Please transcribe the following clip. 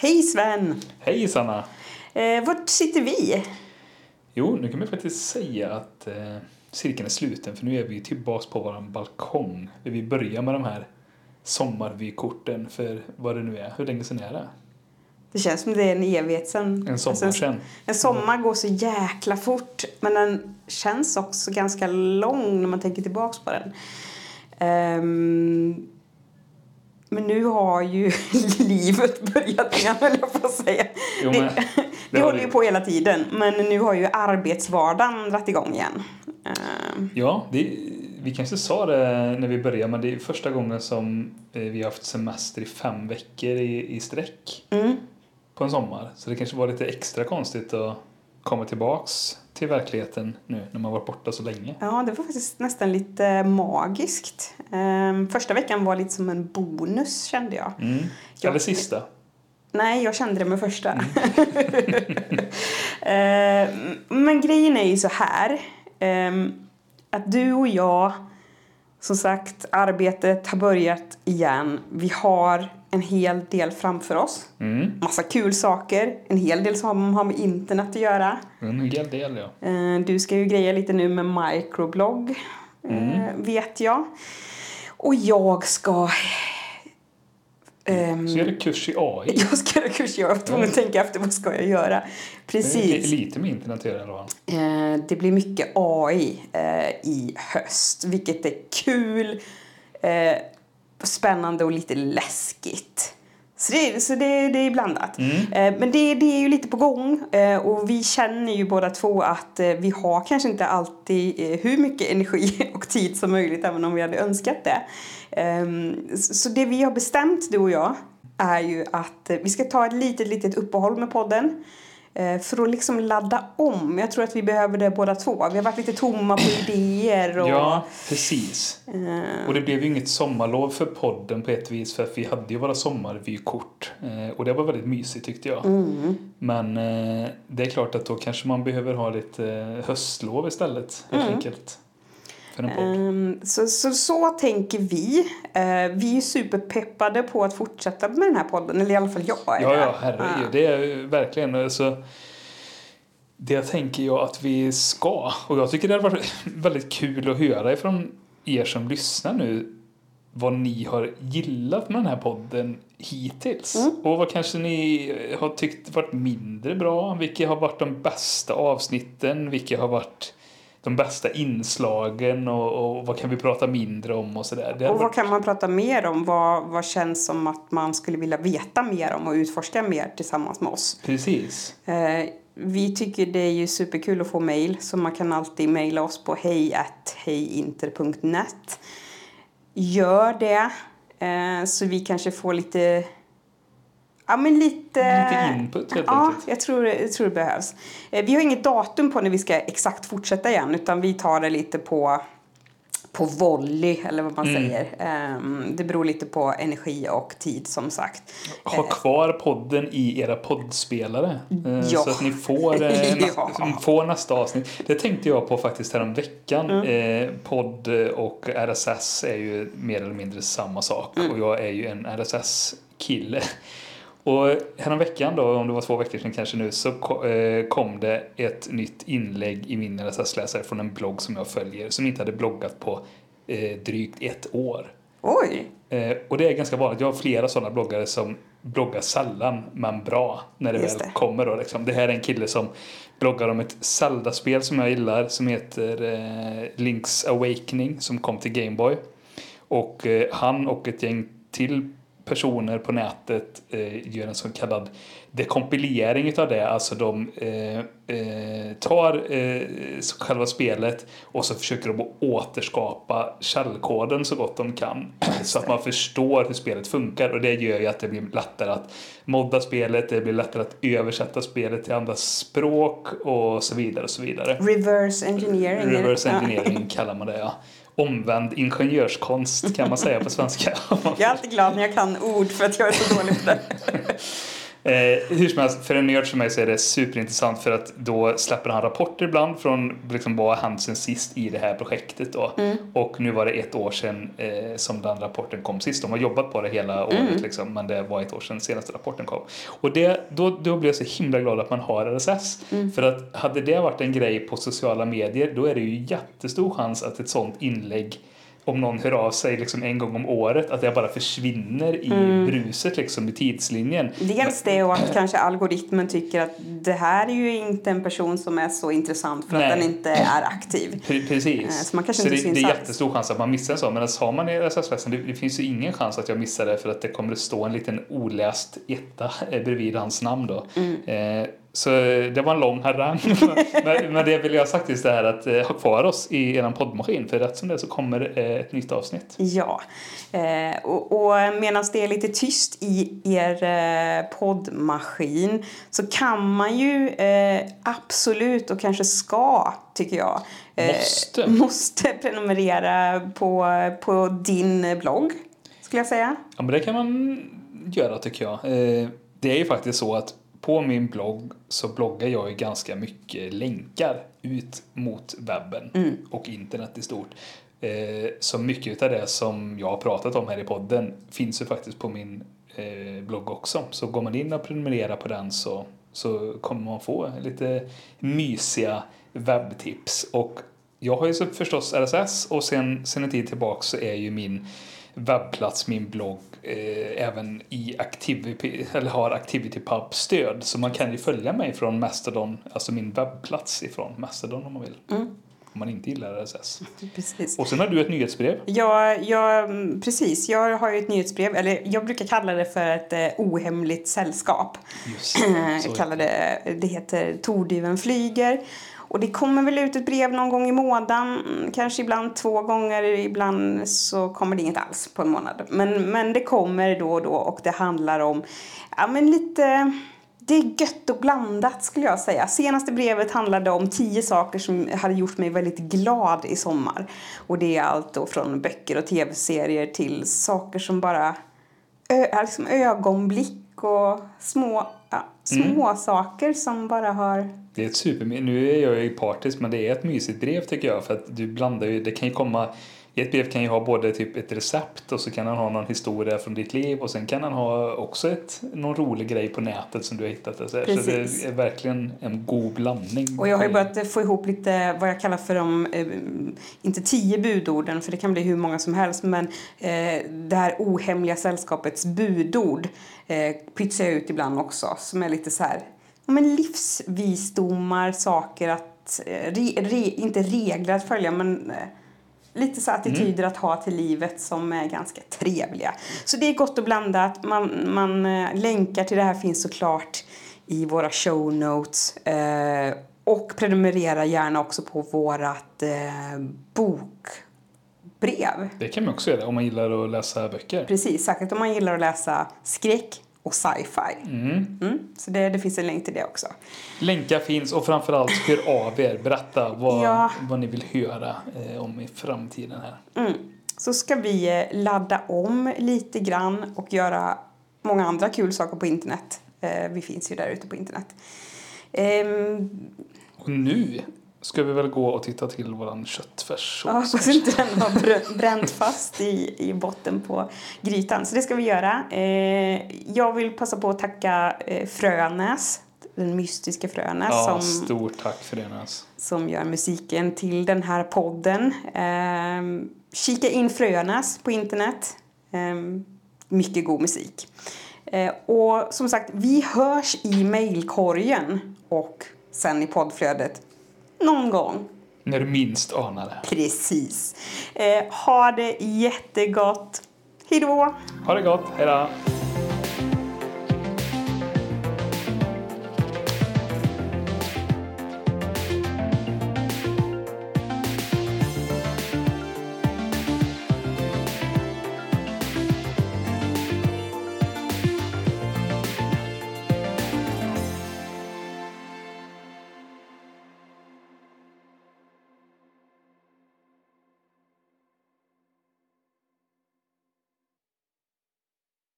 Hej Sven! Hej Sanna! Eh, vart sitter vi? Jo, nu kan man faktiskt säga att eh, cirkeln är sluten för nu är vi tillbaks på vår balkong. Där vi börjar med de här sommarvykorten för vad det nu är. Hur länge sedan är det? Det känns som det är en evighet sedan. En sommar Alltså, sedan. En sommar går så jäkla fort men den känns också ganska lång när man tänker tillbaks på den. Ehm, men nu har ju livet börjat igen höll jag på att säga. Jo, det, men det, det håller ju på hela tiden men nu har ju arbetsvardagen dragit igång igen. Ehm, Ja, det, vi kanske sa det när vi började men det är första gången som eh, vi har haft semester i fem veckor i, i sträck mm. på en sommar. Så det kanske var lite extra konstigt att komma tillbaks till verkligheten nu när man varit borta så länge. Ja, det var faktiskt nästan lite magiskt. Ehm, första veckan var lite som en bonus kände jag. Mm. Jag- Eller sista. Nej, jag kände det med första. Ehm, men grejen är ju så här. ehm, att du och jag, som sagt, arbetet har börjat igen. Vi har en hel del framför oss. Mm. Massa kul saker. En hel del som har med internet att göra. En hel del ja. Eh, Du ska ju greja lite nu med microblogg, eh, vet jag. Och jag ska... ehm, Så är det kurs i AI. jag ska göra kurs, jag var tvungen att tänka efter vad ska jag göra. Det är Precis. lite med internet att i fall. Eh, Det blir mycket AI i höst, vilket är kul, spännande och lite läskigt. Så det, så det, det är blandat. Eh, Men det, det är ju lite på gång eh, och vi känner ju båda två att eh, vi har kanske inte alltid hur mycket energi och tid som möjligt även om vi hade önskat det. Ehm, Så det vi har bestämt du och jag är ju att vi ska ta ett litet, litet uppehåll med podden. Eh, För att liksom ladda om. Jag tror att vi behöver det båda två. Vi har varit lite tomma på idéer och... Ja, precis. eh, Och det blev ju inget sommarlov för podden på ett vis för att vi hade ju våra sommarvykort. Eh, och det var väldigt mysigt tyckte jag. mm. Men det är klart att då kanske man behöver ha lite höstlov istället. Helt Mm. enkelt. För en podd. Ehm, Så, så, så tänker vi. Eh, Vi är superpeppade på att fortsätta med den här podden. Eller i alla fall jag är Ja, det. ja, herregud. Det är verkligen alltså, Det tänker jag att vi ska. Och jag tycker det har varit väldigt kul att höra ifrån er som lyssnar nu vad ni har gillat med den här podden hittills. Mm. Och vad kanske ni har tyckt varit mindre bra. Vilka har varit de bästa avsnitten? Vilka har varit de bästa inslagen? Och, och vad kan vi prata mindre om och sådär. Och vad varit- kan man prata mer om? Vad, vad känns som att man skulle vilja veta mer om och utforska mer tillsammans med oss? Precis. Eh, vi tycker det är ju superkul att få mejl så man kan alltid mejla oss på hejinter.net. Gör det eh, så vi kanske får lite Ja men lite... Lite input helt Ja, enkelt. jag tror, jag tror det behövs. Eh, Vi har inget datum på när vi ska exakt fortsätta igen utan vi tar det lite på, på volley eller vad man Mm. säger. Ehm, Det beror lite på energi och tid som sagt. Ha kvar podden i era poddspelare. eh, Ja. Så att ni får, eh, Ja. får nästa avsnitt. Det tänkte jag på faktiskt härom veckan. Mm. Eh, podd och RSS är ju mer eller mindre samma sak. Mm. Och jag är ju en RSS-kille. Och häromveckan då, om det var två veckor sedan kanske nu, så eh, kom det ett nytt inlägg i min RSS-läsare från en blogg som jag följer som inte hade bloggat på eh, drygt ett år. Oj! Eh, och det är ganska vanligt. Jag har flera sådana bloggare som bloggar sällan men bra när det Just väl det. kommer. Då, liksom. Det här är en kille som bloggar om ett Zelda-spel som jag gillar som heter eh, Link's Awakening som kom till Gameboy. Och eh, han och ett gäng till personer på nätet eh, gör en så kallad dekompilering av det. Alltså de eh, eh, tar eh, själva spelet och så försöker de återskapa källkoden så gott de kan. så att man förstår hur spelet funkar och det gör ju att det blir lättare att modda spelet, det blir lättare att översätta spelet till andra språk och så vidare och så vidare. Reverse engineering. Reverse engineering kallar man det ja. Omvänd ingenjörskonst kan man säga på svenska. Jag är alltid glad när jag kan ord för att jag är så dålig på det. Eh, hur som helst, för en nörd som mig så är det superintressant för att då släpper han rapporter ibland från liksom vad har hänt sen sist i det här projektet då. Mm. Och nu var det ett år sedan eh, som den rapporten kom sist. De har jobbat på det hela året Mm. liksom, men det var ett år sedan senaste rapporten kom. Och det, då, då blir jag så himla glad att man har RSS. Mm. För att hade det varit en grej på sociala medier då är det ju jättestor chans att ett sånt inlägg om någon hör av sig liksom en gång om året, att det bara försvinner i Mm. bruset liksom i tidslinjen. Dels det och att kanske algoritmen tycker att det här är ju inte en person som är så intressant för att Nej. den inte är aktiv. Pre- Precis. Eh, så man kanske så inte det, syns det är alls. jättestor chans att man missar en sån. Men alltså, har man RSS-festen, det, det finns ju ingen chans att jag missar det för att det kommer att stå en liten oläst etta eh, bredvid hans namn då. Mm. Eh, så det var en lång harang. men, men det vill jag sagt just det här att eh, ha kvar oss i eran poddmaskin. För rätt som det så kommer eh, ett nytt avsnitt. Ja, eh, och, och medan det är lite tyst i er eh, poddmaskin så kan man ju eh, absolut och kanske ska, tycker jag, eh, Måste. måste prenumerera på, på din blogg, skulle jag säga. Ja, men det kan man göra tycker jag. Eh, det är ju faktiskt så att på min blogg så bloggar jag ju ganska mycket länkar ut mot webben och internet i stort. Eh, så mycket av det som jag har pratat om här i podden finns ju faktiskt på min eh, blogg också. Så går man in och prenumererar på den så, så kommer man få lite mysiga webbtips. Och jag har ju förstås RSS och sen, sen en tid tillbaka så är ju min webbplats, min blogg, eh, även i Activity, eller har ActivityPub-stöd. Så man kan ju följa mig från Mastodon, alltså min webbplats ifrån Mastodon om man vill. Om man inte gillar RSS. Precis. Och sen har du ett nyhetsbrev. Ja, ja, mm, precis. Jag har ju ett nyhetsbrev, eller jag brukar kalla det för ett eh, ohemligt sällskap. Just kallar det, det heter Tordyven flyger. Och det kommer väl ut ett brev någon gång i månaden, mm, kanske ibland två gånger, ibland så kommer det inget alls på en månad. Men, men det kommer då och då och det handlar om, ja men lite, det är gött och blandat skulle jag säga. Senaste brevet handlade om tio saker som hade gjort mig väldigt glad i sommar. Och det är allt då från böcker och tv-serier till saker som bara ö, är liksom ögonblick och små, ja, små saker som bara har... Det är ett super... Nu är jag ju partisk men det är ett mysigt brev tycker jag för att du blandar ju, det kan ju komma i ett brev kan ju ha både typ ett recept och så kan han ha någon historia från ditt liv och sen kan han ha också ett, någon rolig grej på nätet som du har hittat. Så, så det är verkligen en god blandning. Och jag har ju börjat få ihop lite vad jag kallar för de, eh, inte tio budorden för det kan bli hur många som helst men eh, det här ohemliga sällskapets budord eh, pytsar jag ut ibland också som är lite så här, ja men livsvisdomar, saker att, re, re, inte regler att följa men eh, lite så attityder att ha till livet som är ganska trevliga. Så det är gott och blandat. Man, man eh, länkar till det här finns såklart i våra show notes. Eh, och prenumerera gärna också på vårat eh, bokbrev. Det kan man också göra om man gillar att läsa böcker. Precis, särskilt om man gillar att läsa skräck och sci-fi. Mm. Mm, så det, det finns en länk till det också. Länkar finns och framförallt hör av er. Berätta vad, Ja. vad ni vill höra eh, om i framtiden här. Mm. Så ska vi eh, ladda om lite grann och göra många andra kul saker på internet. Eh, vi finns ju där ute på internet. Ehm, Och nu ska vi väl gå och titta till våran köttfärssås. Ja, fast inte den har br- bränt fast i, i botten på grytan. Så det ska vi göra. Eh, jag vill passa på att tacka eh, Frönäs, den mystiska Frönäs Ja, som, stort tack Nas. som gör musiken till den här podden. Eh, kika in Frönäs på internet. Eh, mycket god musik. Eh, och som sagt, vi hörs i mejlkorgen och sen i poddflödet någon gång. När du minst anar det. Precis. Eh, ha det jättegott. Hej då! Ha det gott, hejdå!